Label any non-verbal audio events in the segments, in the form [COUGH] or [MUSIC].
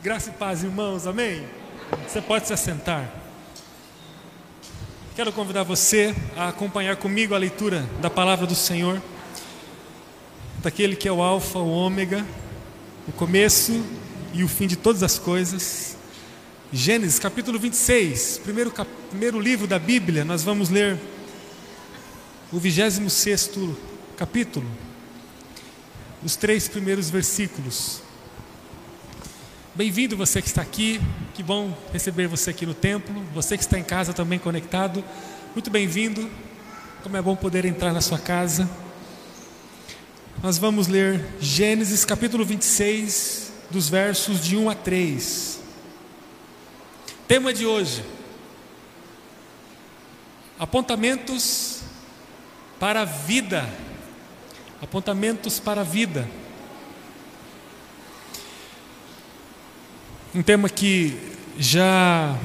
Graça e paz, irmãos, amém? Você pode se assentar. Quero convidar você a acompanhar comigo a leitura da palavra do Senhor, daquele que é o Alfa, o Ômega, o começo e o fim de todas as coisas. Gênesis capítulo 26, primeiro, cap... primeiro livro da Bíblia, nós vamos ler o 26 capítulo, os três primeiros versículos. Bem-vindo você que está aqui, que bom receber você aqui no templo, você que está em casa também conectado, muito bem-vindo, como é bom poder entrar na sua casa. Nós vamos ler Gênesis capítulo 26, dos versos de 1 a 3. Tema de hoje: apontamentos para a vida. Apontamentos para a vida. Um tema que já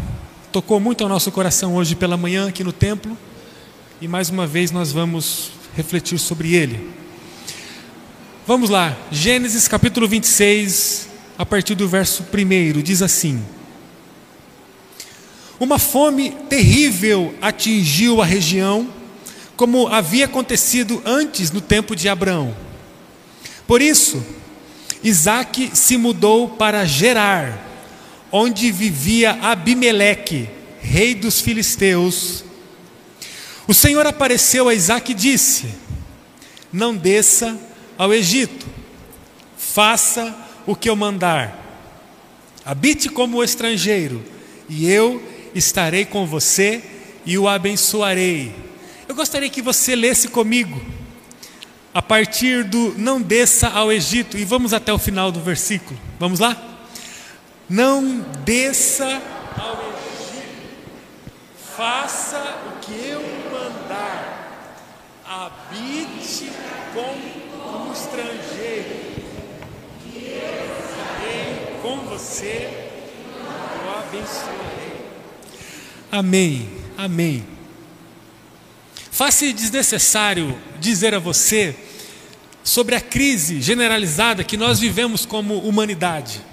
tocou muito ao nosso coração hoje pela manhã aqui no templo e mais uma vez nós vamos refletir sobre ele. Vamos lá, Gênesis capítulo 26, a partir do verso 1, diz assim: Uma fome terrível atingiu a região, como havia acontecido antes no tempo de Abraão. Por isso, Isaac se mudou para Gerar onde vivia Abimeleque, rei dos filisteus. O Senhor apareceu a Isaac e disse: Não desça ao Egito, faça o que eu mandar. Habite como estrangeiro, e eu estarei com você e o abençoarei. Eu gostaria que você lesse comigo, a partir do não desça ao Egito, e vamos até o final do versículo. Vamos lá? Não desça ao Egito, faça o que eu mandar, habite como um estrangeiro, e eu com você o abençoarei. Amém, amém. Faz-se desnecessário dizer a você sobre a crise generalizada que nós vivemos como humanidade.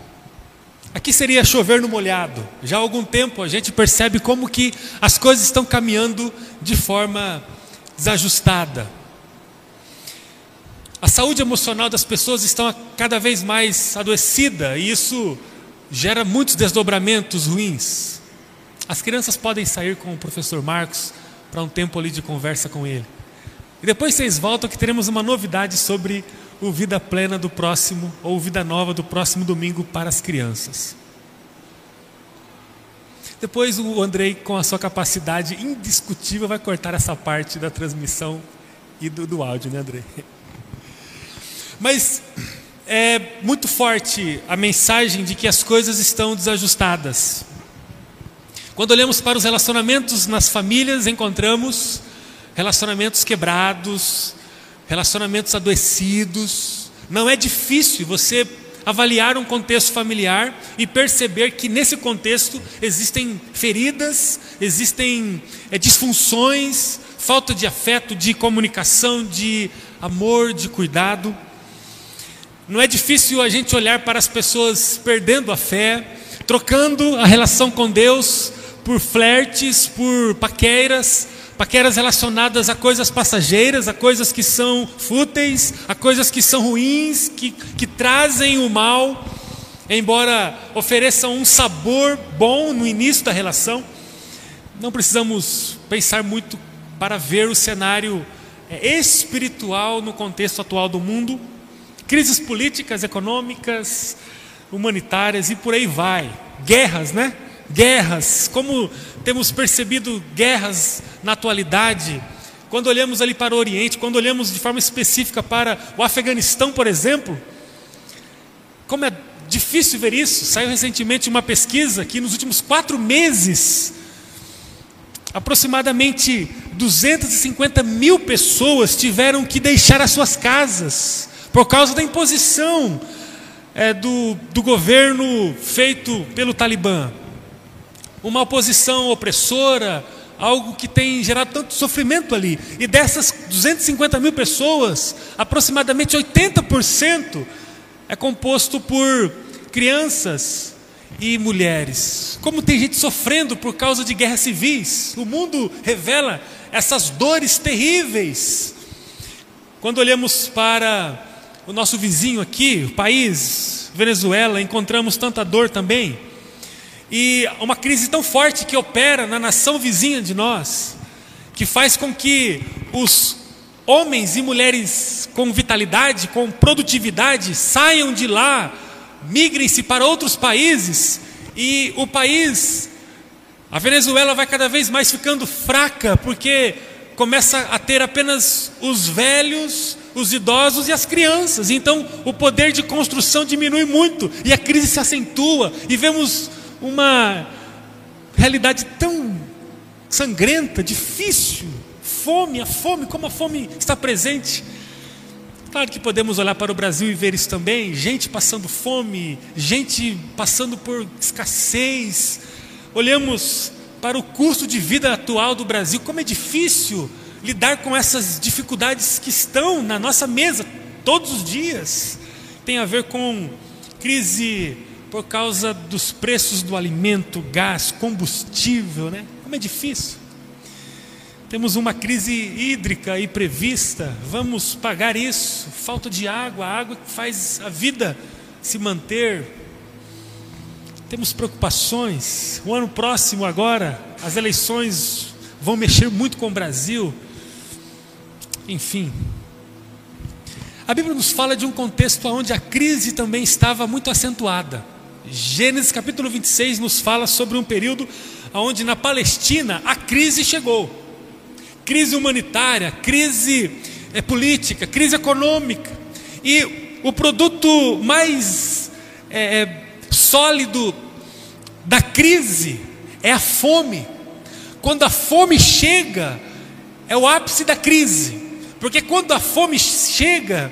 Aqui seria chover no molhado. Já há algum tempo a gente percebe como que as coisas estão caminhando de forma desajustada. A saúde emocional das pessoas está cada vez mais adoecida e isso gera muitos desdobramentos ruins. As crianças podem sair com o professor Marcos para um tempo ali de conversa com ele. E depois vocês voltam que teremos uma novidade sobre o Vida Plena do próximo, ou Vida Nova do próximo domingo para as crianças. Depois o Andrei, com a sua capacidade indiscutível, vai cortar essa parte da transmissão e do, do áudio, né, Andrei? [LAUGHS] Mas é muito forte a mensagem de que as coisas estão desajustadas. Quando olhamos para os relacionamentos nas famílias, encontramos relacionamentos quebrados, relacionamentos adoecidos. Não é difícil você avaliar um contexto familiar e perceber que nesse contexto existem feridas, existem é, disfunções, falta de afeto, de comunicação, de amor, de cuidado. Não é difícil a gente olhar para as pessoas perdendo a fé, trocando a relação com Deus por flertes, por paqueras, paqueras relacionadas a coisas passageiras, a coisas que são fúteis, a coisas que são ruins, que, que trazem o mal, embora ofereçam um sabor bom no início da relação. Não precisamos pensar muito para ver o cenário é, espiritual no contexto atual do mundo, crises políticas, econômicas, humanitárias e por aí vai, guerras, né? Guerras, como temos percebido guerras na atualidade, quando olhamos ali para o Oriente, quando olhamos de forma específica para o Afeganistão, por exemplo, como é difícil ver isso. Saiu recentemente uma pesquisa que nos últimos quatro meses, aproximadamente 250 mil pessoas tiveram que deixar as suas casas por causa da imposição é, do, do governo feito pelo Talibã uma oposição opressora, algo que tem gerado tanto sofrimento ali. E dessas 250 mil pessoas, aproximadamente 80% é composto por crianças e mulheres. Como tem gente sofrendo por causa de guerras civis. O mundo revela essas dores terríveis. Quando olhamos para o nosso vizinho aqui, o país, Venezuela, encontramos tanta dor também. E uma crise tão forte que opera na nação vizinha de nós, que faz com que os homens e mulheres com vitalidade, com produtividade, saiam de lá, migrem-se para outros países e o país, a Venezuela vai cada vez mais ficando fraca, porque começa a ter apenas os velhos, os idosos e as crianças. Então o poder de construção diminui muito e a crise se acentua e vemos uma realidade tão sangrenta, difícil, fome, a fome, como a fome está presente. Claro que podemos olhar para o Brasil e ver isso também: gente passando fome, gente passando por escassez. Olhamos para o custo de vida atual do Brasil, como é difícil lidar com essas dificuldades que estão na nossa mesa todos os dias. Tem a ver com crise por causa dos preços do alimento, gás, combustível, né? Como é difícil. Temos uma crise hídrica aí prevista, vamos pagar isso. Falta de água, água que faz a vida se manter. Temos preocupações. O ano próximo, agora, as eleições vão mexer muito com o Brasil. Enfim. A Bíblia nos fala de um contexto onde a crise também estava muito acentuada. Gênesis capítulo 26 nos fala sobre um período onde na Palestina a crise chegou crise humanitária, crise é, política, crise econômica. E o produto mais é, sólido da crise é a fome. Quando a fome chega, é o ápice da crise. Porque quando a fome chega,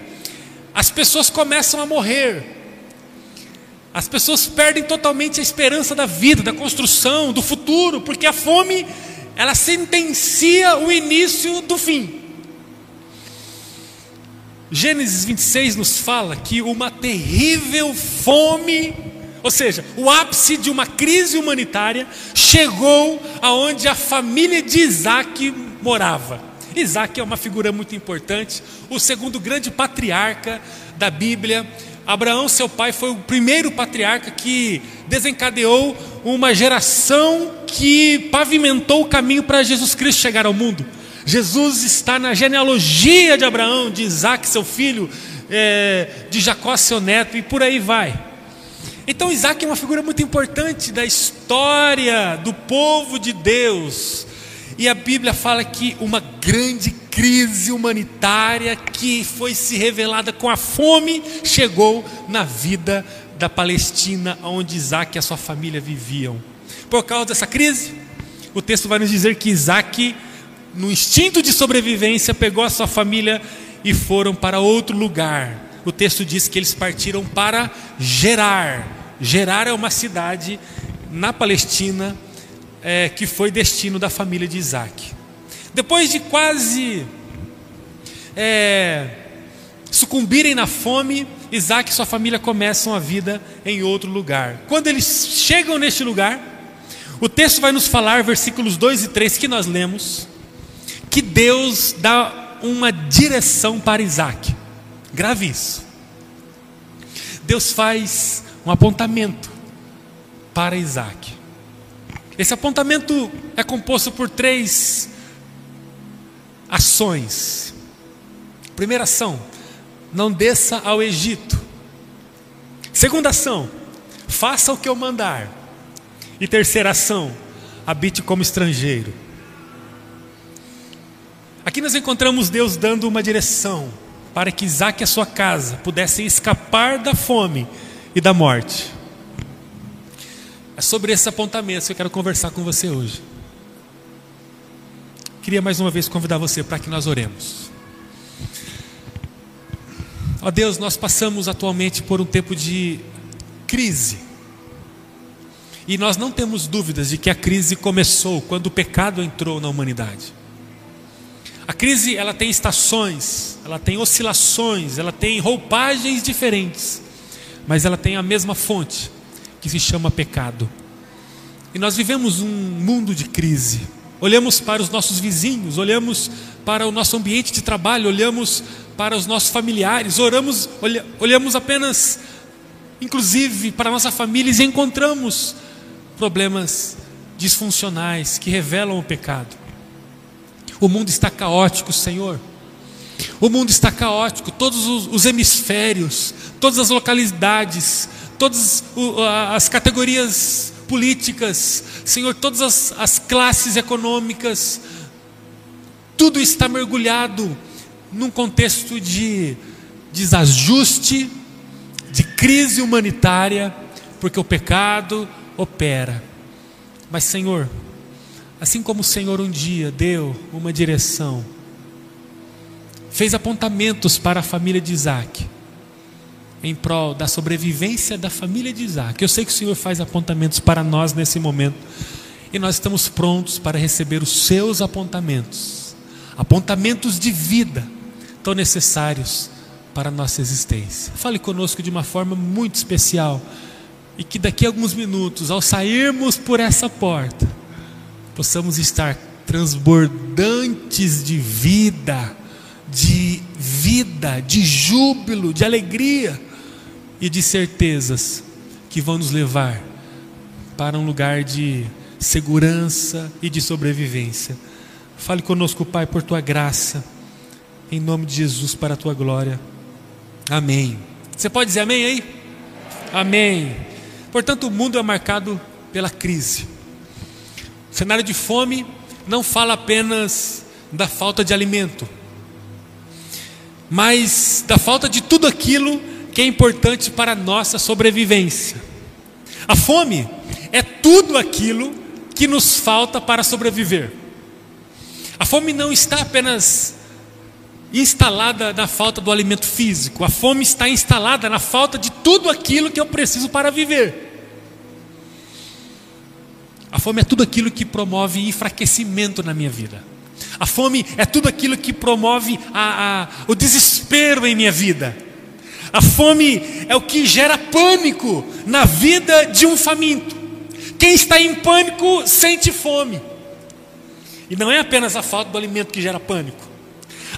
as pessoas começam a morrer. As pessoas perdem totalmente a esperança da vida, da construção, do futuro, porque a fome ela sentencia o início do fim. Gênesis 26 nos fala que uma terrível fome, ou seja, o ápice de uma crise humanitária, chegou aonde a família de Isaac morava. Isaac é uma figura muito importante, o segundo grande patriarca da Bíblia. Abraão, seu pai, foi o primeiro patriarca que desencadeou uma geração que pavimentou o caminho para Jesus Cristo chegar ao mundo. Jesus está na genealogia de Abraão, de Isaac, seu filho, é, de Jacó, seu neto, e por aí vai. Então, Isaac é uma figura muito importante da história do povo de Deus. E a Bíblia fala que uma grande crise humanitária que foi se revelada com a fome chegou na vida da Palestina, onde Isaac e a sua família viviam. Por causa dessa crise, o texto vai nos dizer que Isaac, no instinto de sobrevivência, pegou a sua família e foram para outro lugar. O texto diz que eles partiram para Gerar. Gerar é uma cidade na Palestina é, que foi destino da família de Isaac. Depois de quase é, sucumbirem na fome, Isaac e sua família começam a vida em outro lugar. Quando eles chegam neste lugar, o texto vai nos falar, versículos 2 e 3 que nós lemos, que Deus dá uma direção para Isaac. Grave isso. Deus faz um apontamento para Isaac. Esse apontamento é composto por três ações. Primeira ação, não desça ao Egito. Segunda ação, faça o que eu mandar. E terceira ação, habite como estrangeiro. Aqui nós encontramos Deus dando uma direção para que Isaac e a sua casa pudessem escapar da fome e da morte. É sobre esses apontamentos que eu quero conversar com você hoje. Queria mais uma vez convidar você para que nós oremos. Ó Deus, nós passamos atualmente por um tempo de crise. E nós não temos dúvidas de que a crise começou quando o pecado entrou na humanidade. A crise, ela tem estações, ela tem oscilações, ela tem roupagens diferentes, mas ela tem a mesma fonte. que se chama pecado. E nós vivemos um mundo de crise. Olhamos para os nossos vizinhos, olhamos para o nosso ambiente de trabalho, olhamos para os nossos familiares, oramos, olha, olhamos apenas, inclusive, para a nossa família e encontramos problemas disfuncionais que revelam o pecado. O mundo está caótico, Senhor. O mundo está caótico, todos os, os hemisférios, todas as localidades, todas as categorias políticas, Senhor, todas as, as classes econômicas, tudo está mergulhado num contexto de desajuste, de crise humanitária, porque o pecado opera. Mas, Senhor, assim como o Senhor um dia deu uma direção, fez apontamentos para a família de Isaac, em prol da sobrevivência da família de Isaac. Eu sei que o Senhor faz apontamentos para nós nesse momento, e nós estamos prontos para receber os seus apontamentos apontamentos de vida tão necessários para a nossa existência. Fale conosco de uma forma muito especial e que daqui a alguns minutos, ao sairmos por essa porta, possamos estar transbordantes de vida, de vida, de júbilo, de alegria e de certezas que vão nos levar para um lugar de segurança e de sobrevivência. Fale conosco, Pai, por tua graça, em nome de Jesus, para a tua glória. Amém. Você pode dizer amém aí? Amém. Portanto, o mundo é marcado pela crise. O cenário de fome não fala apenas da falta de alimento, mas da falta de tudo aquilo que é importante para a nossa sobrevivência. A fome é tudo aquilo que nos falta para sobreviver. A fome não está apenas instalada na falta do alimento físico, a fome está instalada na falta de tudo aquilo que eu preciso para viver. A fome é tudo aquilo que promove enfraquecimento na minha vida. A fome é tudo aquilo que promove a, a, o desespero em minha vida. A fome é o que gera pânico na vida de um faminto. Quem está em pânico sente fome. E não é apenas a falta do alimento que gera pânico.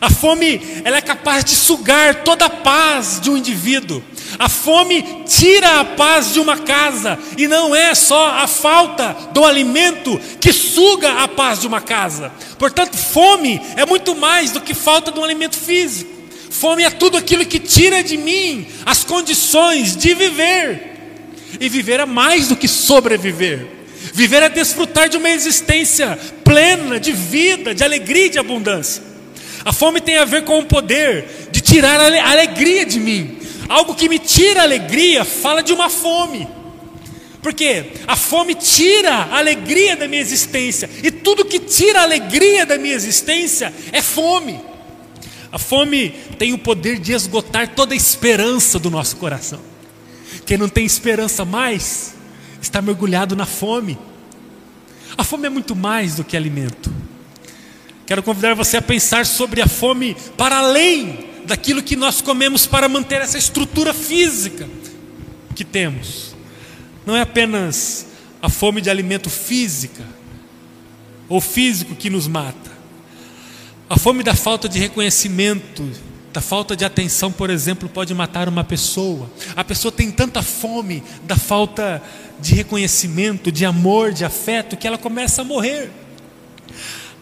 A fome, ela é capaz de sugar toda a paz de um indivíduo. A fome tira a paz de uma casa, e não é só a falta do alimento que suga a paz de uma casa. Portanto, fome é muito mais do que falta de um alimento físico. Fome é tudo aquilo que tira de mim as condições de viver. E viver é mais do que sobreviver. Viver é desfrutar de uma existência plena de vida, de alegria e de abundância. A fome tem a ver com o poder de tirar a alegria de mim. Algo que me tira a alegria fala de uma fome. Porque a fome tira a alegria da minha existência, e tudo que tira a alegria da minha existência é fome. A fome tem o poder de esgotar toda a esperança do nosso coração. Quem não tem esperança mais está mergulhado na fome. A fome é muito mais do que alimento. Quero convidar você a pensar sobre a fome para além daquilo que nós comemos para manter essa estrutura física que temos. Não é apenas a fome de alimento física ou físico que nos mata. A fome da falta de reconhecimento, da falta de atenção, por exemplo, pode matar uma pessoa. A pessoa tem tanta fome da falta de reconhecimento, de amor, de afeto, que ela começa a morrer.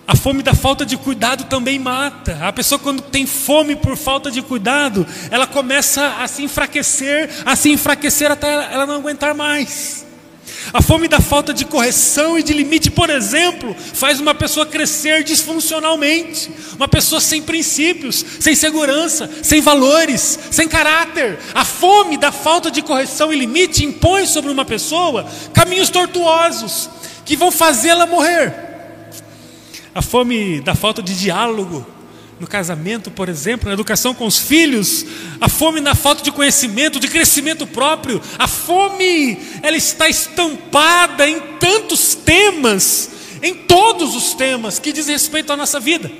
A fome da falta de cuidado também mata. A pessoa, quando tem fome por falta de cuidado, ela começa a se enfraquecer, a se enfraquecer até ela não aguentar mais. A fome da falta de correção e de limite, por exemplo, faz uma pessoa crescer disfuncionalmente. Uma pessoa sem princípios, sem segurança, sem valores, sem caráter. A fome da falta de correção e limite impõe sobre uma pessoa caminhos tortuosos que vão fazê-la morrer a fome da falta de diálogo no casamento, por exemplo, na educação com os filhos, a fome na falta de conhecimento, de crescimento próprio, a fome, ela está estampada em tantos temas, em todos os temas que diz respeito à nossa vida.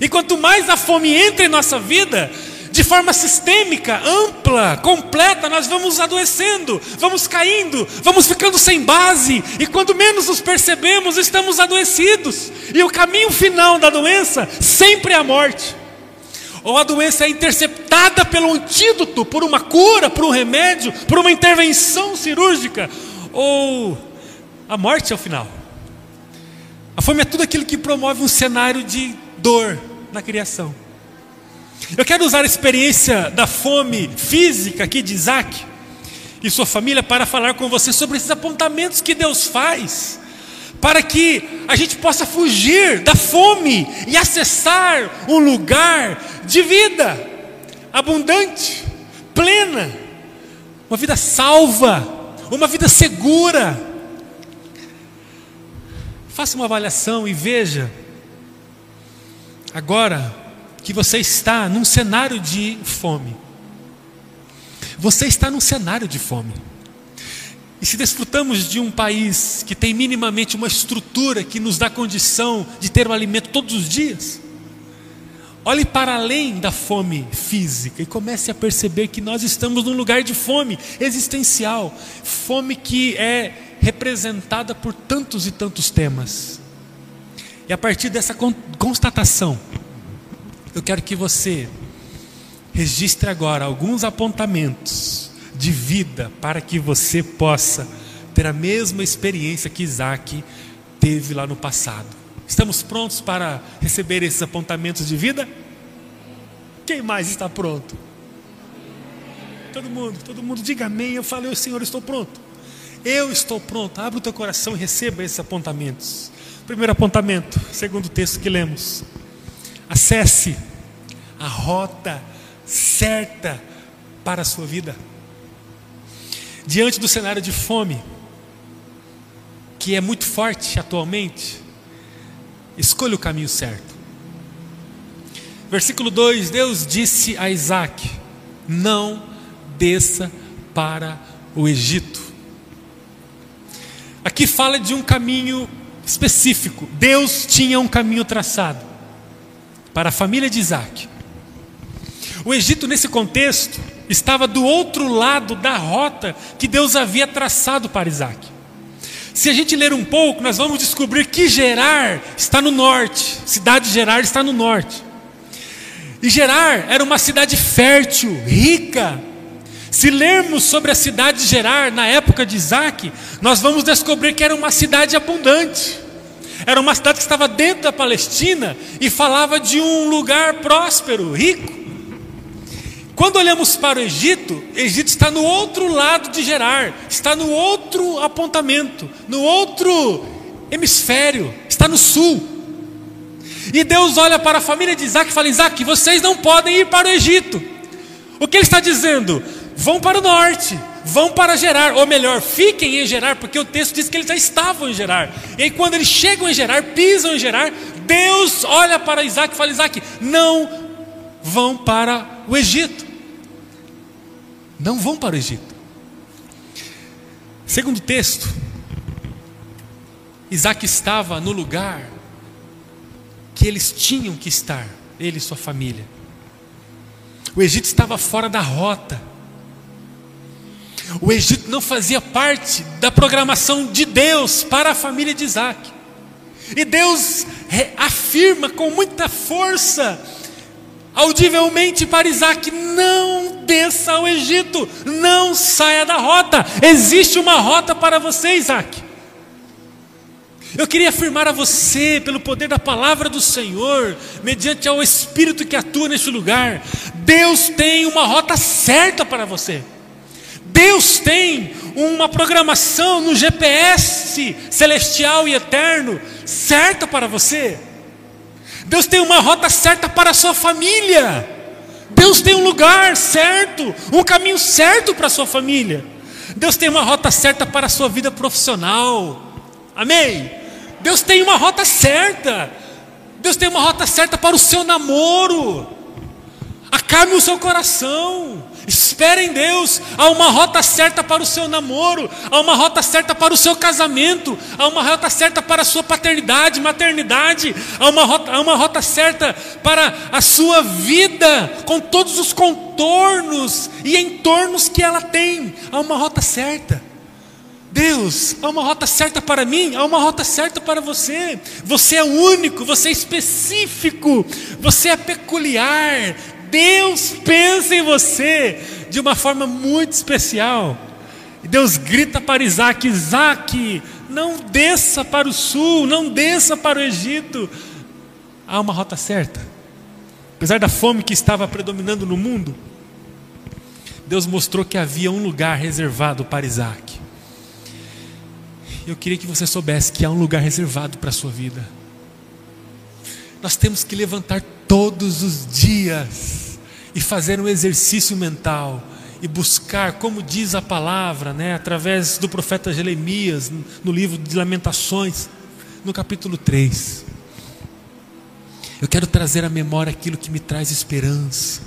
E quanto mais a fome entra em nossa vida, de forma sistêmica, ampla, completa, nós vamos adoecendo, vamos caindo, vamos ficando sem base, e quando menos nos percebemos, estamos adoecidos. E o caminho final da doença sempre é a morte. Ou a doença é interceptada pelo antídoto, por uma cura, por um remédio, por uma intervenção cirúrgica, ou a morte é o final. A fome é tudo aquilo que promove um cenário de dor na criação. Eu quero usar a experiência da fome física aqui de Isaac e sua família para falar com você sobre esses apontamentos que Deus faz, para que a gente possa fugir da fome e acessar um lugar de vida abundante, plena, uma vida salva, uma vida segura. Faça uma avaliação e veja agora que você está num cenário de fome. Você está num cenário de fome. E se desfrutamos de um país que tem minimamente uma estrutura que nos dá condição de ter o alimento todos os dias, olhe para além da fome física e comece a perceber que nós estamos num lugar de fome existencial, fome que é representada por tantos e tantos temas. E a partir dessa constatação, eu quero que você registre agora alguns apontamentos de vida para que você possa ter a mesma experiência que Isaac teve lá no passado. Estamos prontos para receber esses apontamentos de vida? Quem mais está pronto? Todo mundo, todo mundo, diga amém. Eu falei, Senhor, estou pronto. Eu estou pronto. Abra o teu coração e receba esses apontamentos. Primeiro apontamento, segundo texto que lemos. Acesse a rota certa para a sua vida. Diante do cenário de fome, que é muito forte atualmente, escolha o caminho certo. Versículo 2: Deus disse a Isaac: Não desça para o Egito. Aqui fala de um caminho específico. Deus tinha um caminho traçado para a família de Isaac. O Egito, nesse contexto, estava do outro lado da rota que Deus havia traçado para Isaac. Se a gente ler um pouco, nós vamos descobrir que Gerar está no norte, cidade de Gerar está no norte. E Gerar era uma cidade fértil, rica. Se lermos sobre a cidade de Gerar na época de Isaac, nós vamos descobrir que era uma cidade abundante. Era uma cidade que estava dentro da Palestina e falava de um lugar próspero, rico. Quando olhamos para o Egito, Egito está no outro lado de Gerar, está no outro apontamento, no outro hemisfério, está no sul. E Deus olha para a família de Isaac e fala: Isaac, vocês não podem ir para o Egito. O que ele está dizendo? Vão para o norte, vão para Gerar, ou melhor, fiquem em Gerar, porque o texto diz que eles já estavam em Gerar. E aí, quando eles chegam em Gerar, pisam em Gerar, Deus olha para Isaac e fala: Isaac, não vão para o Egito. Não vão para o Egito. Segundo texto, Isaac estava no lugar que eles tinham que estar, ele e sua família. O Egito estava fora da rota. O Egito não fazia parte da programação de Deus para a família de Isaac. E Deus afirma com muita força, audivelmente para Isaac: não desça ao Egito, não saia da rota. Existe uma rota para você, Isaac. Eu queria afirmar a você, pelo poder da palavra do Senhor, mediante ao Espírito que atua neste lugar, Deus tem uma rota certa para você. Deus tem uma programação no GPS celestial e eterno certa para você. Deus tem uma rota certa para a sua família. Deus tem um lugar certo, um caminho certo para a sua família. Deus tem uma rota certa para a sua vida profissional. Amém? Deus tem uma rota certa. Deus tem uma rota certa para o seu namoro. Acalme o seu coração. Espere em Deus. Há uma rota certa para o seu namoro, há uma rota certa para o seu casamento, há uma rota certa para a sua paternidade, maternidade, há uma rota, há uma rota certa para a sua vida, com todos os contornos e entornos que ela tem. Há uma rota certa. Deus, há uma rota certa para mim, há uma rota certa para você. Você é único, você é específico, você é peculiar. Deus pensa em você de uma forma muito especial. E Deus grita para Isaac: Isaac, não desça para o sul, não desça para o Egito. Há uma rota certa. Apesar da fome que estava predominando no mundo, Deus mostrou que havia um lugar reservado para Isaac eu queria que você soubesse que há um lugar reservado para a sua vida. Nós temos que levantar todos os dias e fazer um exercício mental e buscar, como diz a palavra, né, através do profeta Jeremias, no livro de Lamentações, no capítulo 3. Eu quero trazer à memória aquilo que me traz esperança.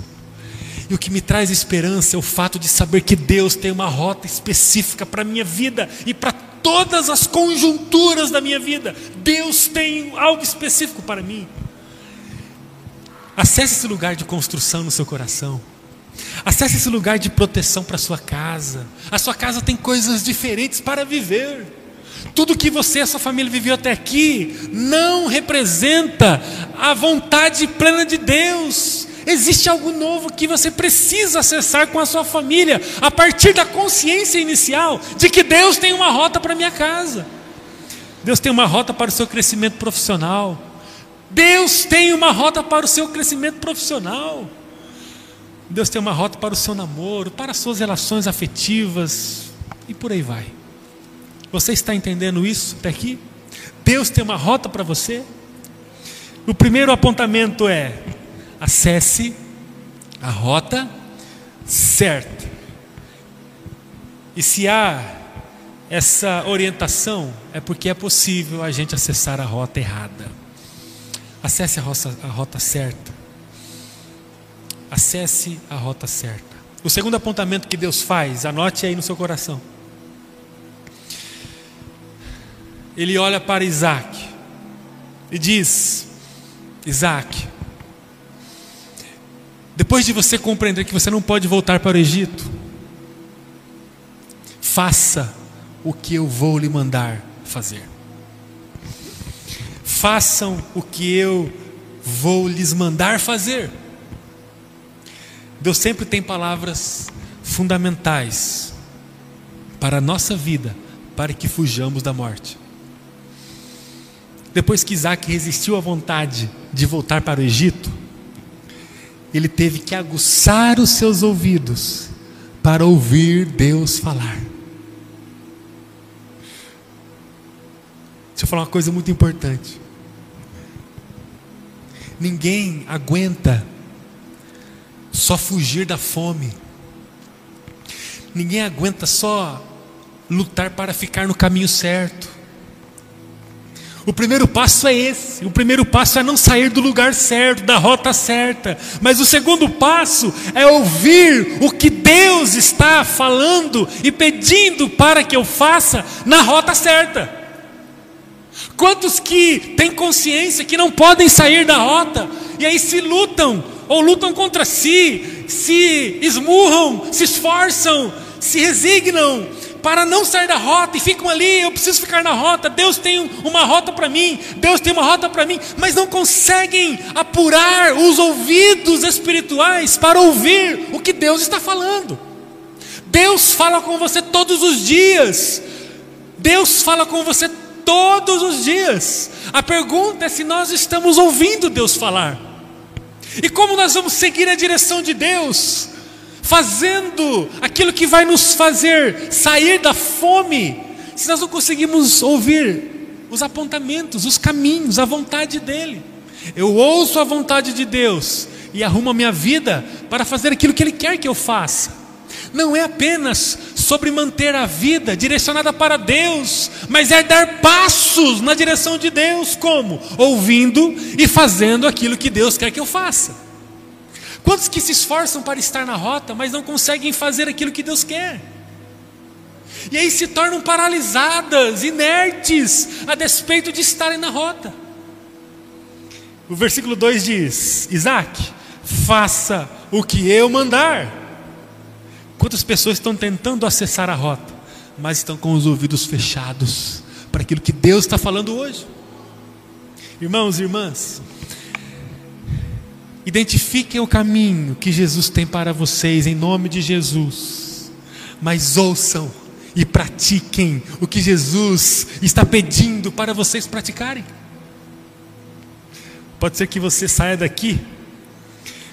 E o que me traz esperança é o fato de saber que Deus tem uma rota específica para a minha vida e para todas as conjunturas da minha vida. Deus tem algo específico para mim. Acesse esse lugar de construção no seu coração. Acesse esse lugar de proteção para sua casa. A sua casa tem coisas diferentes para viver. Tudo que você e a sua família viveu até aqui não representa a vontade plena de Deus. Existe algo novo que você precisa acessar com a sua família, a partir da consciência inicial de que Deus tem uma rota para minha casa. Deus tem uma rota para o seu crescimento profissional. Deus tem uma rota para o seu crescimento profissional. Deus tem uma rota para o seu namoro, para as suas relações afetivas e por aí vai. Você está entendendo isso até aqui? Deus tem uma rota para você? O primeiro apontamento é: acesse a rota certa. E se há essa orientação, é porque é possível a gente acessar a rota errada. Acesse a rota, a rota certa. Acesse a rota certa. O segundo apontamento que Deus faz, anote aí no seu coração. Ele olha para Isaac e diz: Isaac, depois de você compreender que você não pode voltar para o Egito, faça o que eu vou lhe mandar fazer. Façam o que eu vou lhes mandar fazer. Deus sempre tem palavras fundamentais para a nossa vida, para que fujamos da morte. Depois que Isaac resistiu à vontade de voltar para o Egito, ele teve que aguçar os seus ouvidos para ouvir Deus falar. Deixa eu falar uma coisa muito importante. Ninguém aguenta só fugir da fome. Ninguém aguenta só lutar para ficar no caminho certo. O primeiro passo é esse. O primeiro passo é não sair do lugar certo, da rota certa. Mas o segundo passo é ouvir o que Deus está falando e pedindo para que eu faça na rota certa. Quantos que têm consciência que não podem sair da rota e aí se lutam ou lutam contra si, se esmurram, se esforçam, se resignam, para não sair da rota e ficam ali, eu preciso ficar na rota, Deus tem uma rota para mim, Deus tem uma rota para mim, mas não conseguem apurar os ouvidos espirituais para ouvir o que Deus está falando. Deus fala com você todos os dias. Deus fala com você todos os dias. A pergunta é se nós estamos ouvindo Deus falar. E como nós vamos seguir a direção de Deus? fazendo aquilo que vai nos fazer sair da fome, se nós não conseguimos ouvir os apontamentos, os caminhos, a vontade dEle. Eu ouço a vontade de Deus e arrumo a minha vida para fazer aquilo que Ele quer que eu faça. Não é apenas sobre manter a vida direcionada para Deus, mas é dar passos na direção de Deus, como? Ouvindo e fazendo aquilo que Deus quer que eu faça. Quantos que se esforçam para estar na rota, mas não conseguem fazer aquilo que Deus quer? E aí se tornam paralisadas, inertes, a despeito de estarem na rota. O versículo 2 diz: Isaac, faça o que eu mandar. Quantas pessoas estão tentando acessar a rota, mas estão com os ouvidos fechados para aquilo que Deus está falando hoje? Irmãos e irmãs, identifiquem o caminho que Jesus tem para vocês, em nome de Jesus, mas ouçam e pratiquem o que Jesus está pedindo para vocês praticarem. Pode ser que você saia daqui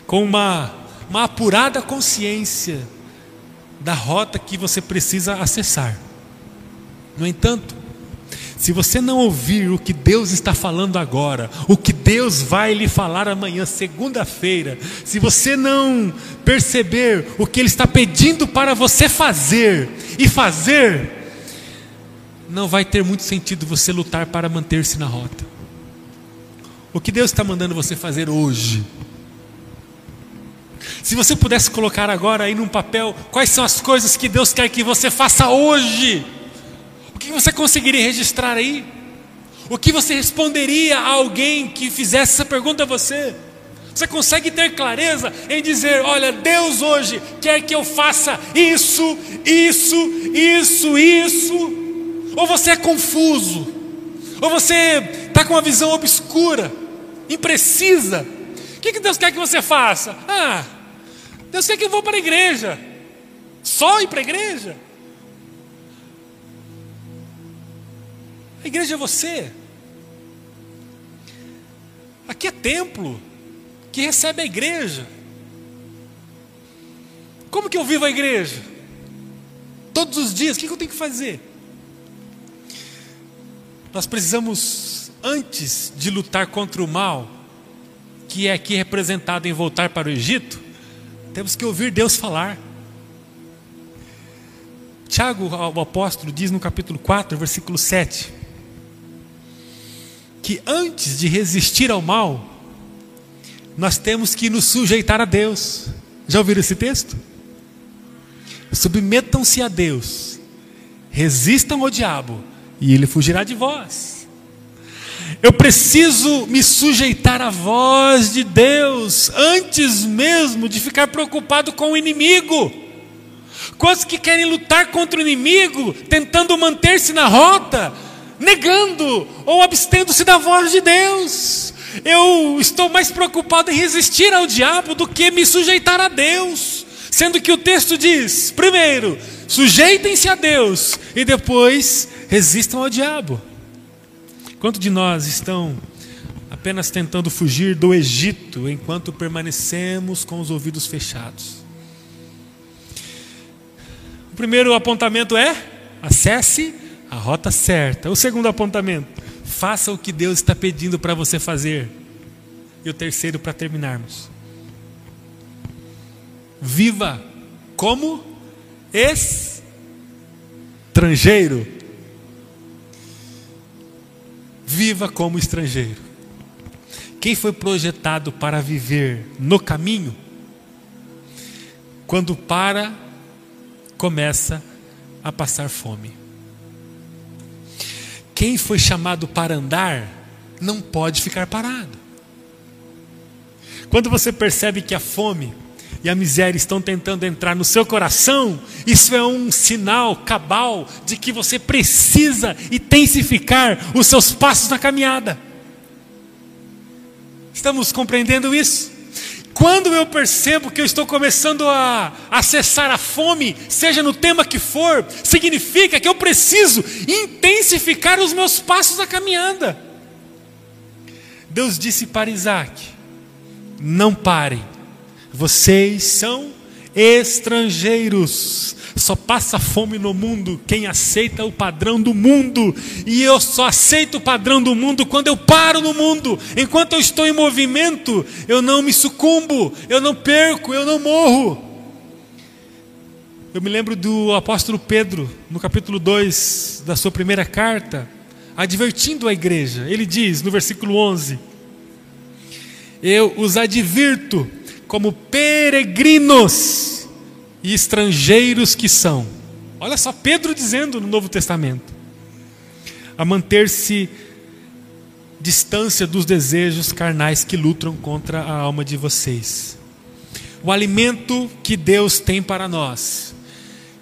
com uma, uma apurada consciência da rota que você precisa acessar. No entanto, se você não ouvir o que Deus está falando agora, o que Deus vai lhe falar amanhã, segunda-feira, se você não perceber o que Ele está pedindo para você fazer e fazer, não vai ter muito sentido você lutar para manter-se na rota. O que Deus está mandando você fazer hoje? Se você pudesse colocar agora aí num papel quais são as coisas que Deus quer que você faça hoje, o que você conseguiria registrar aí? O que você responderia a alguém que fizesse essa pergunta a você? Você consegue ter clareza em dizer: Olha, Deus hoje quer que eu faça isso, isso, isso, isso? Ou você é confuso? Ou você está com uma visão obscura? imprecisa. O que, Deus quer que você faça? Ah, Deus quer que eu vou para a igreja. Só ir para a igreja? A igreja é você. Aqui é templo que recebe a igreja. Como que eu vivo a igreja? Todos os dias, o que eu tenho que fazer? Nós precisamos antes de lutar contra o mal, que é aqui representado em voltar para o Egito, temos que ouvir Deus falar. Tiago, o apóstolo, diz no capítulo 4, versículo 7, que antes de resistir ao mal, nós temos que nos sujeitar a Deus. Já ouviram esse texto? Submetam-se a Deus, resistam ao diabo, e ele fugirá de vós. Eu preciso me sujeitar à voz de Deus antes mesmo de ficar preocupado com o inimigo. Quantos que querem lutar contra o inimigo, tentando manter-se na rota, negando ou abstendo-se da voz de Deus? Eu estou mais preocupado em resistir ao diabo do que me sujeitar a Deus. Sendo que o texto diz: primeiro, sujeitem-se a Deus, e depois resistam ao diabo. Quanto de nós estão apenas tentando fugir do Egito enquanto permanecemos com os ouvidos fechados? O primeiro apontamento é: acesse a rota certa. O segundo apontamento: faça o que Deus está pedindo para você fazer. E o terceiro, para terminarmos: viva como estrangeiro viva como estrangeiro. Quem foi projetado para viver no caminho, quando para, começa a passar fome. Quem foi chamado para andar, não pode ficar parado. Quando você percebe que a fome e a miséria estão tentando entrar no seu coração, isso é um sinal cabal de que você precisa intensificar os seus passos na caminhada. Estamos compreendendo isso? Quando eu percebo que eu estou começando a acessar a fome, seja no tema que for, significa que eu preciso intensificar os meus passos na caminhada. Deus disse para Isaac: não parem vocês são estrangeiros. Só passa fome no mundo quem aceita o padrão do mundo. E eu só aceito o padrão do mundo quando eu paro no mundo. Enquanto eu estou em movimento, eu não me sucumbo, eu não perco, eu não morro. Eu me lembro do apóstolo Pedro, no capítulo 2 da sua primeira carta, advertindo a igreja. Ele diz no versículo 11: Eu os advirto como peregrinos e estrangeiros que são. Olha só Pedro dizendo no Novo Testamento. A manter-se distância dos desejos carnais que lutam contra a alma de vocês. O alimento que Deus tem para nós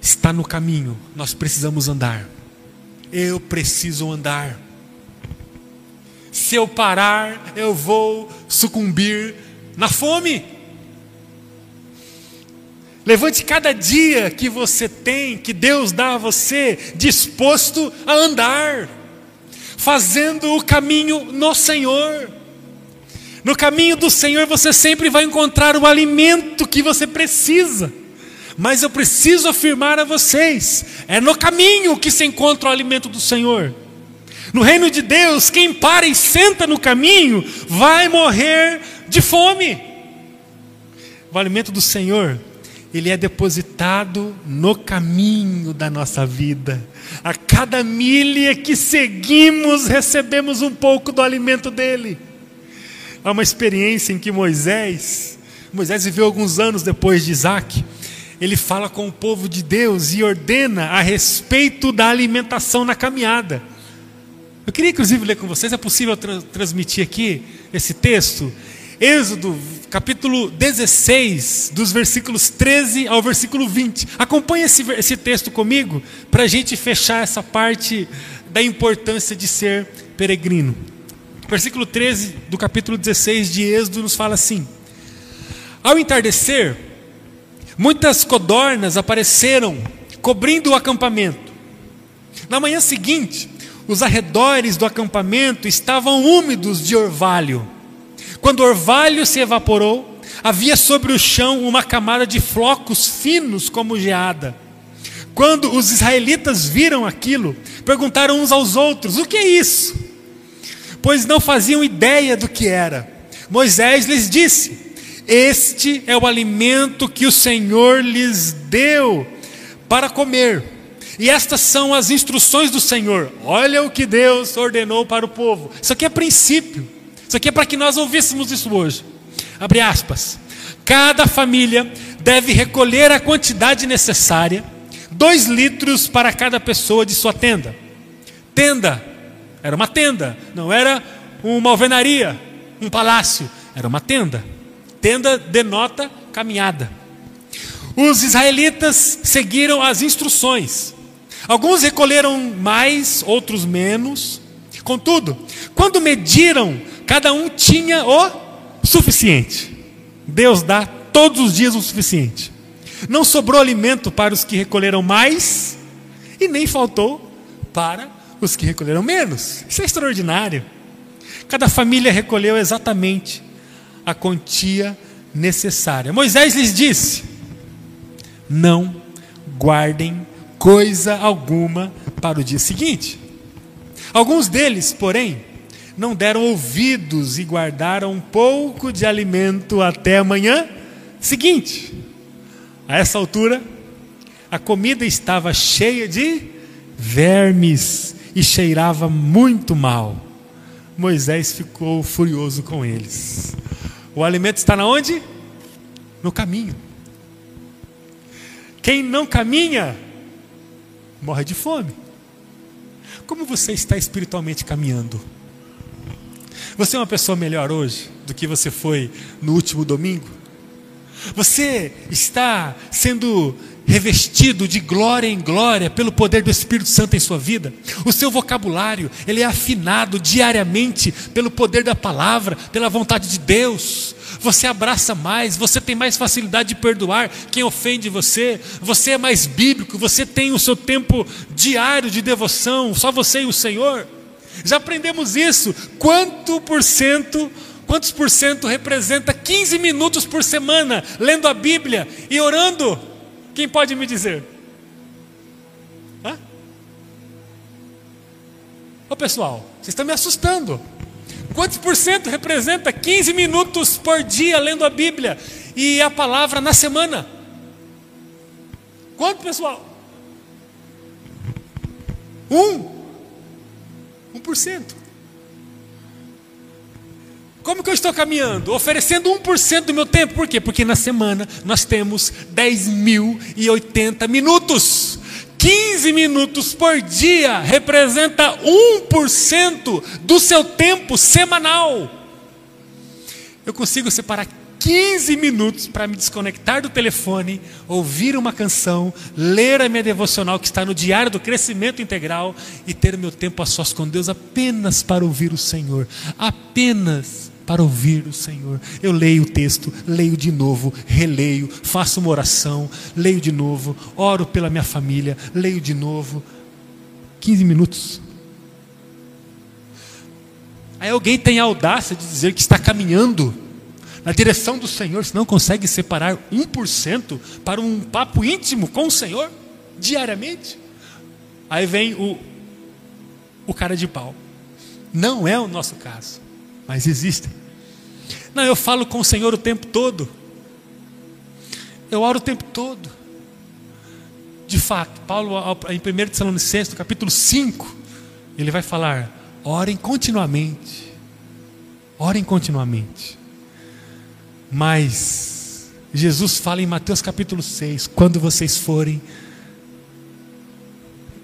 está no caminho, nós precisamos andar. Eu preciso andar. Se eu parar, eu vou sucumbir na fome. Levante cada dia que você tem, que Deus dá a você, disposto a andar, fazendo o caminho no Senhor. No caminho do Senhor você sempre vai encontrar o alimento que você precisa. Mas eu preciso afirmar a vocês: é no caminho que se encontra o alimento do Senhor. No reino de Deus, quem para e senta no caminho vai morrer de fome. O alimento do Senhor, ele é depositado no caminho da nossa vida. A cada milha que seguimos, recebemos um pouco do alimento dele. Há uma experiência em que Moisés, Moisés viveu alguns anos depois de Isaac, ele fala com o povo de Deus e ordena a respeito da alimentação na caminhada. Eu queria inclusive ler com vocês, é possível tra transmitir aqui esse texto? Êxodo, capítulo 16, dos versículos 13 ao versículo 20. Acompanhe esse, esse texto comigo, para a gente fechar essa parte da importância de ser peregrino. Versículo 13 do capítulo 16 de Êxodo nos fala assim: Ao entardecer, muitas codornas apareceram, cobrindo o acampamento. Na manhã seguinte, os arredores do acampamento estavam úmidos de orvalho. Quando o orvalho se evaporou, havia sobre o chão uma camada de flocos finos como geada. Quando os israelitas viram aquilo, perguntaram uns aos outros: O que é isso? Pois não faziam ideia do que era. Moisés lhes disse: Este é o alimento que o Senhor lhes deu para comer. E estas são as instruções do Senhor. Olha o que Deus ordenou para o povo. Isso aqui é princípio. Isso aqui é para que nós ouvíssemos isso hoje. Abre aspas. Cada família deve recolher a quantidade necessária, dois litros para cada pessoa de sua tenda. Tenda era uma tenda, não era uma alvenaria, um palácio, era uma tenda. Tenda denota caminhada. Os israelitas seguiram as instruções. Alguns recolheram mais, outros menos. Contudo, quando mediram, cada um tinha o suficiente. Deus dá todos os dias o suficiente. Não sobrou alimento para os que recolheram mais, e nem faltou para os que recolheram menos. Isso é extraordinário. Cada família recolheu exatamente a quantia necessária. Moisés lhes disse: Não guardem coisa alguma para o dia seguinte. Alguns deles, porém, não deram ouvidos e guardaram um pouco de alimento até amanhã seguinte. A essa altura, a comida estava cheia de vermes e cheirava muito mal. Moisés ficou furioso com eles. O alimento está na onde? No caminho. Quem não caminha morre de fome. Como você está espiritualmente caminhando? Você é uma pessoa melhor hoje do que você foi no último domingo? Você está sendo revestido de glória em glória pelo poder do Espírito Santo em sua vida. O seu vocabulário, ele é afinado diariamente pelo poder da palavra, pela vontade de Deus. Você abraça mais, você tem mais facilidade de perdoar quem ofende você. Você é mais bíblico, você tem o seu tempo diário de devoção, só você e o Senhor. Já aprendemos isso. Quanto por cento Quantos por cento representa 15 minutos por semana lendo a Bíblia e orando? Quem pode me dizer? Ô pessoal, vocês estão me assustando. Quantos por cento representa 15 minutos por dia lendo a Bíblia e a palavra na semana? Quanto, pessoal? Um. Um por cento. Como que eu estou caminhando? Oferecendo 1% do meu tempo. Por quê? Porque na semana nós temos 10.080 minutos. 15 minutos por dia representa 1% do seu tempo semanal. Eu consigo separar 15 minutos para me desconectar do telefone, ouvir uma canção, ler a minha devocional que está no Diário do Crescimento Integral e ter meu tempo a sós com Deus apenas para ouvir o Senhor. Apenas para ouvir o Senhor. Eu leio o texto, leio de novo, releio, faço uma oração, leio de novo, oro pela minha família, leio de novo. 15 minutos. Aí alguém tem a audácia de dizer que está caminhando na direção do Senhor, se não consegue separar 1% para um papo íntimo com o Senhor, diariamente. Aí vem o, o cara de pau. Não é o nosso caso, mas existem. Não, eu falo com o Senhor o tempo todo. Eu oro o tempo todo. De fato, Paulo, em 1 Tessalonicenses, capítulo 5, ele vai falar: orem continuamente. Orem continuamente. Mas Jesus fala em Mateus capítulo 6: quando vocês forem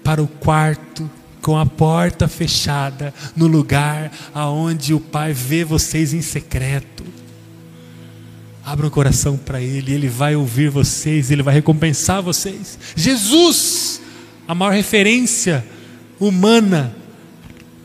para o quarto, com a porta fechada, no lugar aonde o Pai vê vocês em secreto. Abra o coração para Ele, Ele vai ouvir vocês, Ele vai recompensar vocês. Jesus, a maior referência humana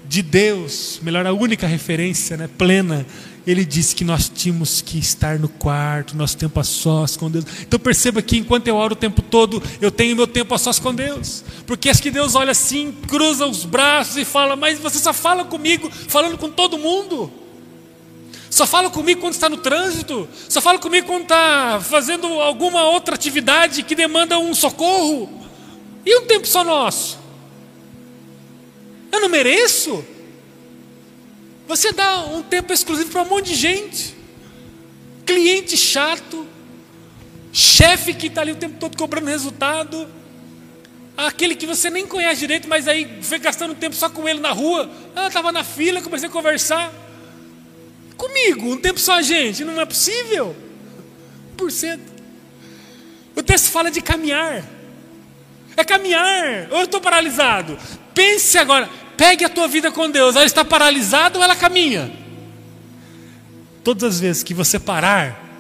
de Deus, melhor, a única referência né, plena ele disse que nós tínhamos que estar no quarto, nosso tempo a sós com Deus. Então perceba que enquanto eu oro o tempo todo, eu tenho meu tempo a sós com Deus. Porque acho que Deus olha assim, cruza os braços e fala: Mas você só fala comigo, falando com todo mundo. Só fala comigo quando está no trânsito. Só fala comigo quando está fazendo alguma outra atividade que demanda um socorro. E um tempo só nosso? Eu não mereço? Você dá um tempo exclusivo para um monte de gente. Cliente chato, chefe que está ali o tempo todo cobrando resultado, aquele que você nem conhece direito, mas aí foi gastando tempo só com ele na rua. Ah, estava na fila, comecei a conversar. Comigo, um tempo só a gente, não é possível. Por cento. O texto fala de caminhar. É caminhar. Ou eu estou paralisado. Pense agora, Pegue a tua vida com Deus. Ela está paralisada ou ela caminha? Todas as vezes que você parar,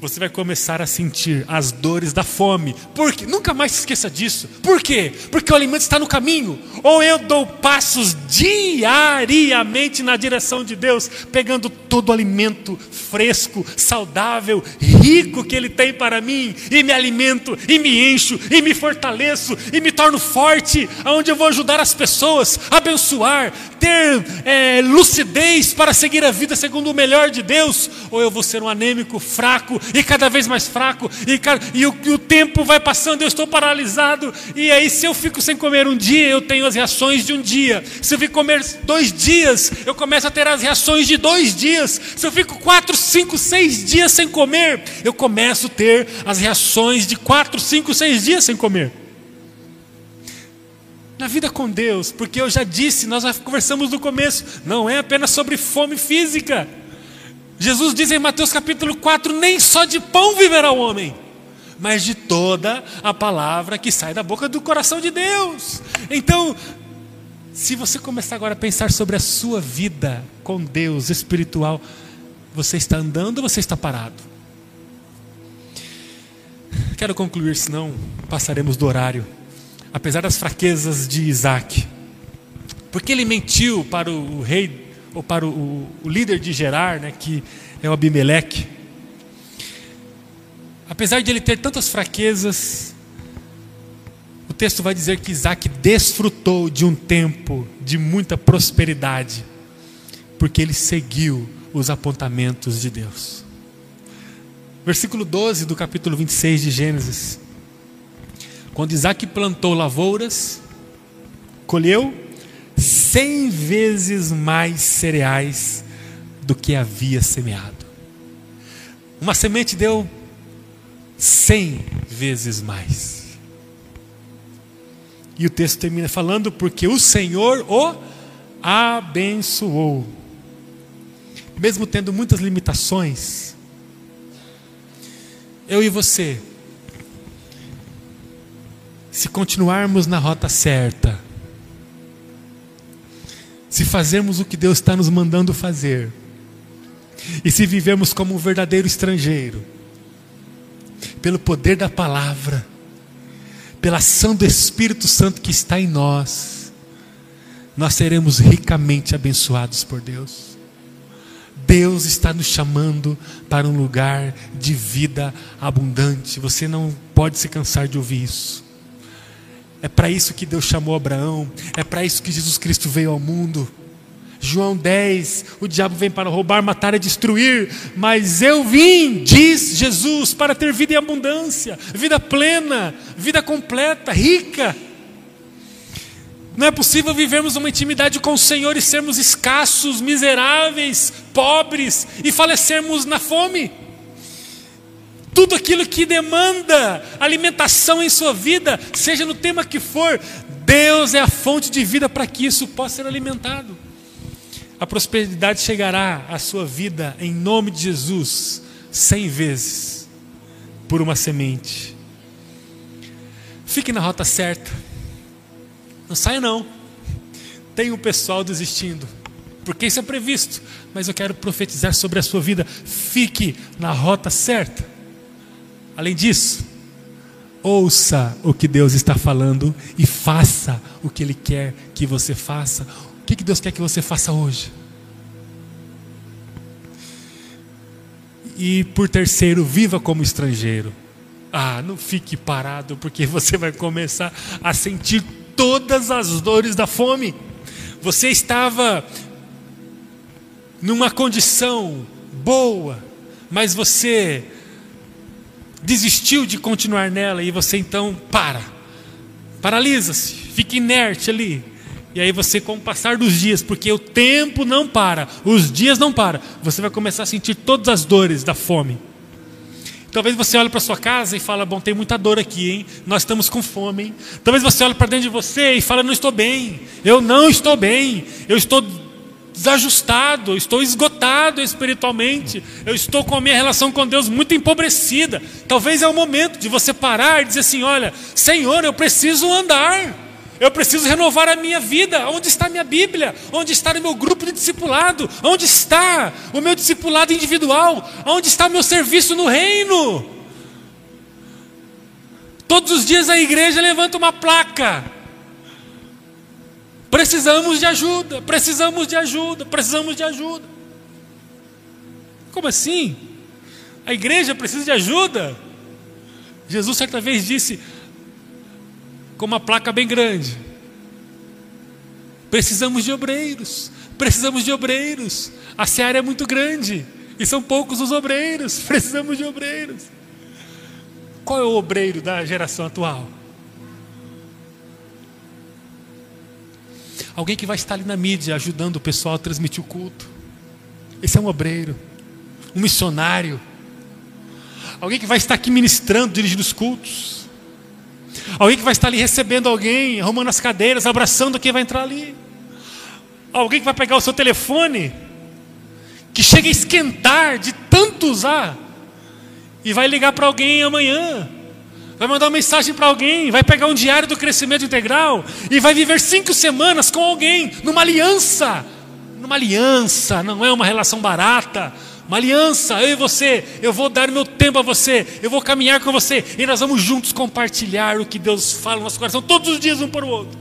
você vai começar a sentir as dores da fome. Por quê? Nunca mais se esqueça disso. Por quê? Porque o alimento está no caminho. Ou eu dou passos diariamente na direção de Deus, pegando todo o alimento fresco, saudável, rico que Ele tem para mim, e me alimento, e me encho, e me fortaleço, e me torno forte, aonde eu vou ajudar as pessoas, abençoar, ter é, lucidez para seguir a vida segundo o melhor de Deus, ou eu vou ser um anêmico, fraco, e cada vez mais fraco, e, e, o, e o tempo vai passando, eu estou paralisado, e aí se eu fico sem comer um dia, eu tenho as reações de um dia, se eu fico comer dois dias, eu começo a ter as reações de dois dias, se eu fico quatro, cinco, seis dias sem comer, eu começo a ter as reações de quatro, cinco, seis dias sem comer. Na vida com Deus, porque eu já disse, nós já conversamos no começo, não é apenas sobre fome física. Jesus diz em Mateus capítulo 4: nem só de pão viverá o homem, mas de toda a palavra que sai da boca do coração de Deus. Então, se você começar agora a pensar sobre a sua vida com Deus espiritual, você está andando ou você está parado? Quero concluir, senão passaremos do horário. Apesar das fraquezas de Isaac, porque ele mentiu para o rei, ou para o, o líder de Gerar, né, que é o Abimeleque. Apesar de ele ter tantas fraquezas, o texto vai dizer que Isaac desfrutou de um tempo de muita prosperidade, porque ele seguiu os apontamentos de Deus. Versículo 12 do capítulo 26 de Gênesis. Quando Isaac plantou lavouras, colheu cem vezes mais cereais do que havia semeado. Uma semente deu cem vezes mais. E o texto termina falando: porque o Senhor o abençoou mesmo tendo muitas limitações, eu e você, se continuarmos na rota certa, se fazermos o que Deus está nos mandando fazer, e se vivemos como um verdadeiro estrangeiro, pelo poder da palavra, pela ação do Espírito Santo que está em nós, nós seremos ricamente abençoados por Deus. Deus está nos chamando para um lugar de vida abundante. Você não pode se cansar de ouvir isso. É para isso que Deus chamou Abraão, é para isso que Jesus Cristo veio ao mundo. João 10, o diabo vem para roubar, matar e destruir, mas eu vim, diz Jesus, para ter vida em abundância, vida plena, vida completa, rica. Não é possível vivermos uma intimidade com o Senhor e sermos escassos, miseráveis, pobres e falecermos na fome. Tudo aquilo que demanda alimentação em sua vida, seja no tema que for, Deus é a fonte de vida para que isso possa ser alimentado. A prosperidade chegará à sua vida em nome de Jesus cem vezes por uma semente. Fique na rota certa. Não saia não. Tem um pessoal desistindo. Porque isso é previsto. Mas eu quero profetizar sobre a sua vida. Fique na rota certa. Além disso, ouça o que Deus está falando e faça o que Ele quer que você faça que, que Deus quer que você faça hoje? E por terceiro, viva como estrangeiro. Ah, não fique parado, porque [LAUGHS] você vai começar a sentir todas as dores da fome. Você estava numa condição boa, mas você desistiu de continuar nela e você então para, paralisa-se, fica inerte ali. E aí você, com o passar dos dias, porque o tempo não para, os dias não param, você vai começar a sentir todas as dores da fome. Talvez você olhe para sua casa e fala, bom, tem muita dor aqui, hein? Nós estamos com fome, hein? Talvez você olhe para dentro de você e fala, não estou bem. Eu não estou bem. Eu estou desajustado, eu estou esgotado espiritualmente. Eu estou com a minha relação com Deus muito empobrecida. Talvez é o momento de você parar e dizer assim, olha, Senhor, eu preciso andar. Eu preciso renovar a minha vida. Onde está a minha Bíblia? Onde está o meu grupo de discipulado? Onde está o meu discipulado individual? Onde está o meu serviço no reino? Todos os dias a igreja levanta uma placa. Precisamos de ajuda, precisamos de ajuda, precisamos de ajuda. Como assim? A igreja precisa de ajuda? Jesus certa vez disse: com uma placa bem grande. Precisamos de obreiros, precisamos de obreiros. A seara é muito grande e são poucos os obreiros. [LAUGHS] Precisamos de obreiros. Qual é o obreiro da geração atual? Alguém que vai estar ali na mídia ajudando o pessoal a transmitir o culto. Esse é um obreiro, um missionário. Alguém que vai estar aqui ministrando, dirigindo os cultos. Alguém que vai estar ali recebendo alguém, arrumando as cadeiras, abraçando quem vai entrar ali. Alguém que vai pegar o seu telefone, que chega a esquentar de tanto usar, e vai ligar para alguém amanhã. Vai mandar uma mensagem para alguém, vai pegar um diário do crescimento integral e vai viver cinco semanas com alguém, numa aliança. Numa aliança, não é uma relação barata, uma aliança, eu e você, eu vou dar meu tempo a você, eu vou caminhar com você, e nós vamos juntos compartilhar o que Deus fala no nosso coração, todos os dias um para o outro.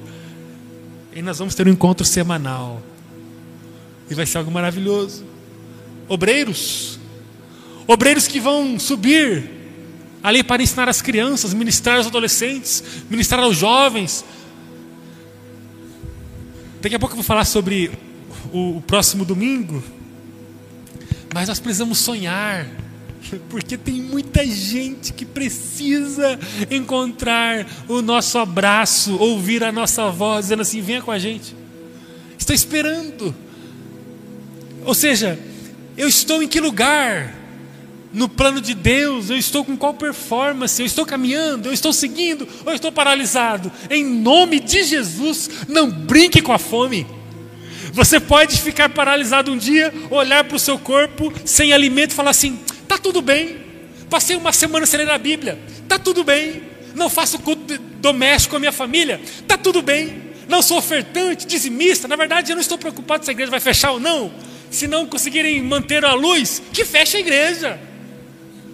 E nós vamos ter um encontro semanal, e vai ser algo maravilhoso. Obreiros, obreiros que vão subir ali para ensinar as crianças, ministrar aos adolescentes, ministrar aos jovens. Daqui a pouco eu vou falar sobre o, o próximo domingo mas nós precisamos sonhar, [LAUGHS] porque tem muita gente que precisa encontrar o nosso abraço, ouvir a nossa voz, dizendo assim: venha com a gente. Está esperando. Ou seja, eu estou em que lugar? No plano de Deus, eu estou com qual performance? Eu estou caminhando, eu estou seguindo, ou estou paralisado? Em nome de Jesus, não brinque com a fome. Você pode ficar paralisado um dia, olhar para o seu corpo sem alimento e falar assim: tá tudo bem. Passei uma semana sem ler a Bíblia, tá tudo bem. Não faço culto doméstico com a minha família, tá tudo bem. Não sou ofertante, dizimista. Na verdade, eu não estou preocupado se a igreja vai fechar ou não. Se não conseguirem manter a luz, que feche a igreja.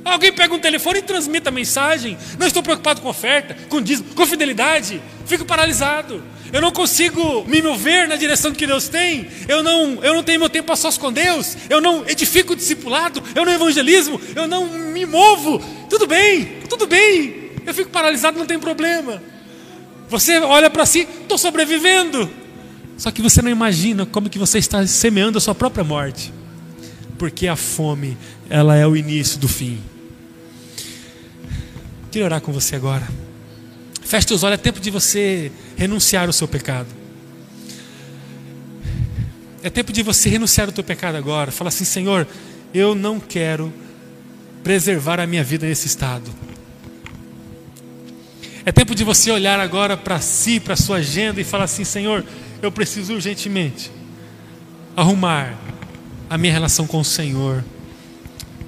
Alguém pega um telefone e transmite a mensagem. Não estou preocupado com oferta, com dízimo, com fidelidade. Fico paralisado. Eu não consigo me mover na direção que Deus tem. Eu não, eu não tenho meu tempo a sós com Deus. Eu não edifico o discipulado. Eu não evangelismo. Eu não me movo. Tudo bem, tudo bem. Eu fico paralisado, não tem problema. Você olha para si, estou sobrevivendo. Só que você não imagina como que você está semeando a sua própria morte. Porque a fome, ela é o início do fim. Queria orar com você agora. Feche os olhos, é tempo de você renunciar ao seu pecado. É tempo de você renunciar ao teu pecado agora. Fala assim, Senhor, eu não quero preservar a minha vida nesse estado. É tempo de você olhar agora para si, para a sua agenda e falar assim, Senhor, eu preciso urgentemente arrumar a minha relação com o Senhor.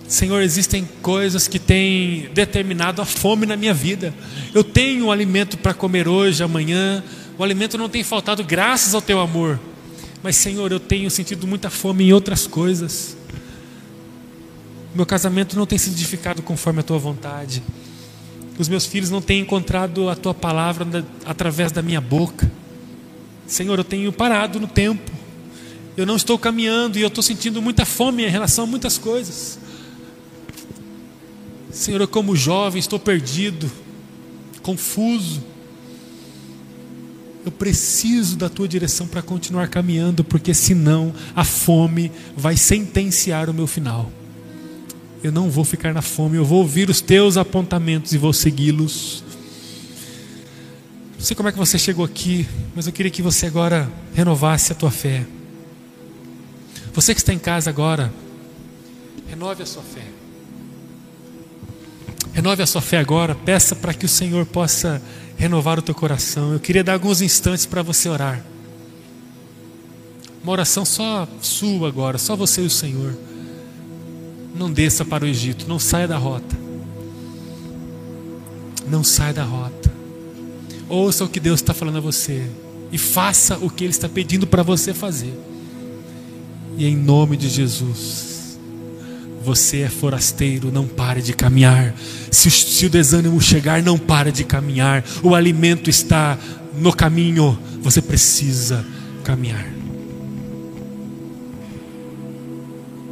Senhor, existem coisas que têm determinado a fome na minha vida. Eu tenho um alimento para comer hoje, amanhã. O alimento não tem faltado graças ao teu amor. Mas, Senhor, eu tenho sentido muita fome em outras coisas. Meu casamento não tem sido edificado conforme a tua vontade. Os meus filhos não têm encontrado a tua palavra através da minha boca. Senhor, eu tenho parado no tempo. Eu não estou caminhando e eu estou sentindo muita fome em relação a muitas coisas. Senhor, eu como jovem estou perdido, confuso. Eu preciso da tua direção para continuar caminhando, porque senão a fome vai sentenciar o meu final. Eu não vou ficar na fome, eu vou ouvir os teus apontamentos e vou segui-los. Não sei como é que você chegou aqui, mas eu queria que você agora renovasse a tua fé. Você que está em casa agora, renove a sua fé. Renove a sua fé agora, peça para que o Senhor possa renovar o teu coração. Eu queria dar alguns instantes para você orar. Uma oração só sua agora, só você e o Senhor. Não desça para o Egito, não saia da rota. Não saia da rota. Ouça o que Deus está falando a você e faça o que Ele está pedindo para você fazer. E em nome de Jesus. Você é forasteiro, não pare de caminhar. Se, se o desânimo chegar, não pare de caminhar. O alimento está no caminho, você precisa caminhar.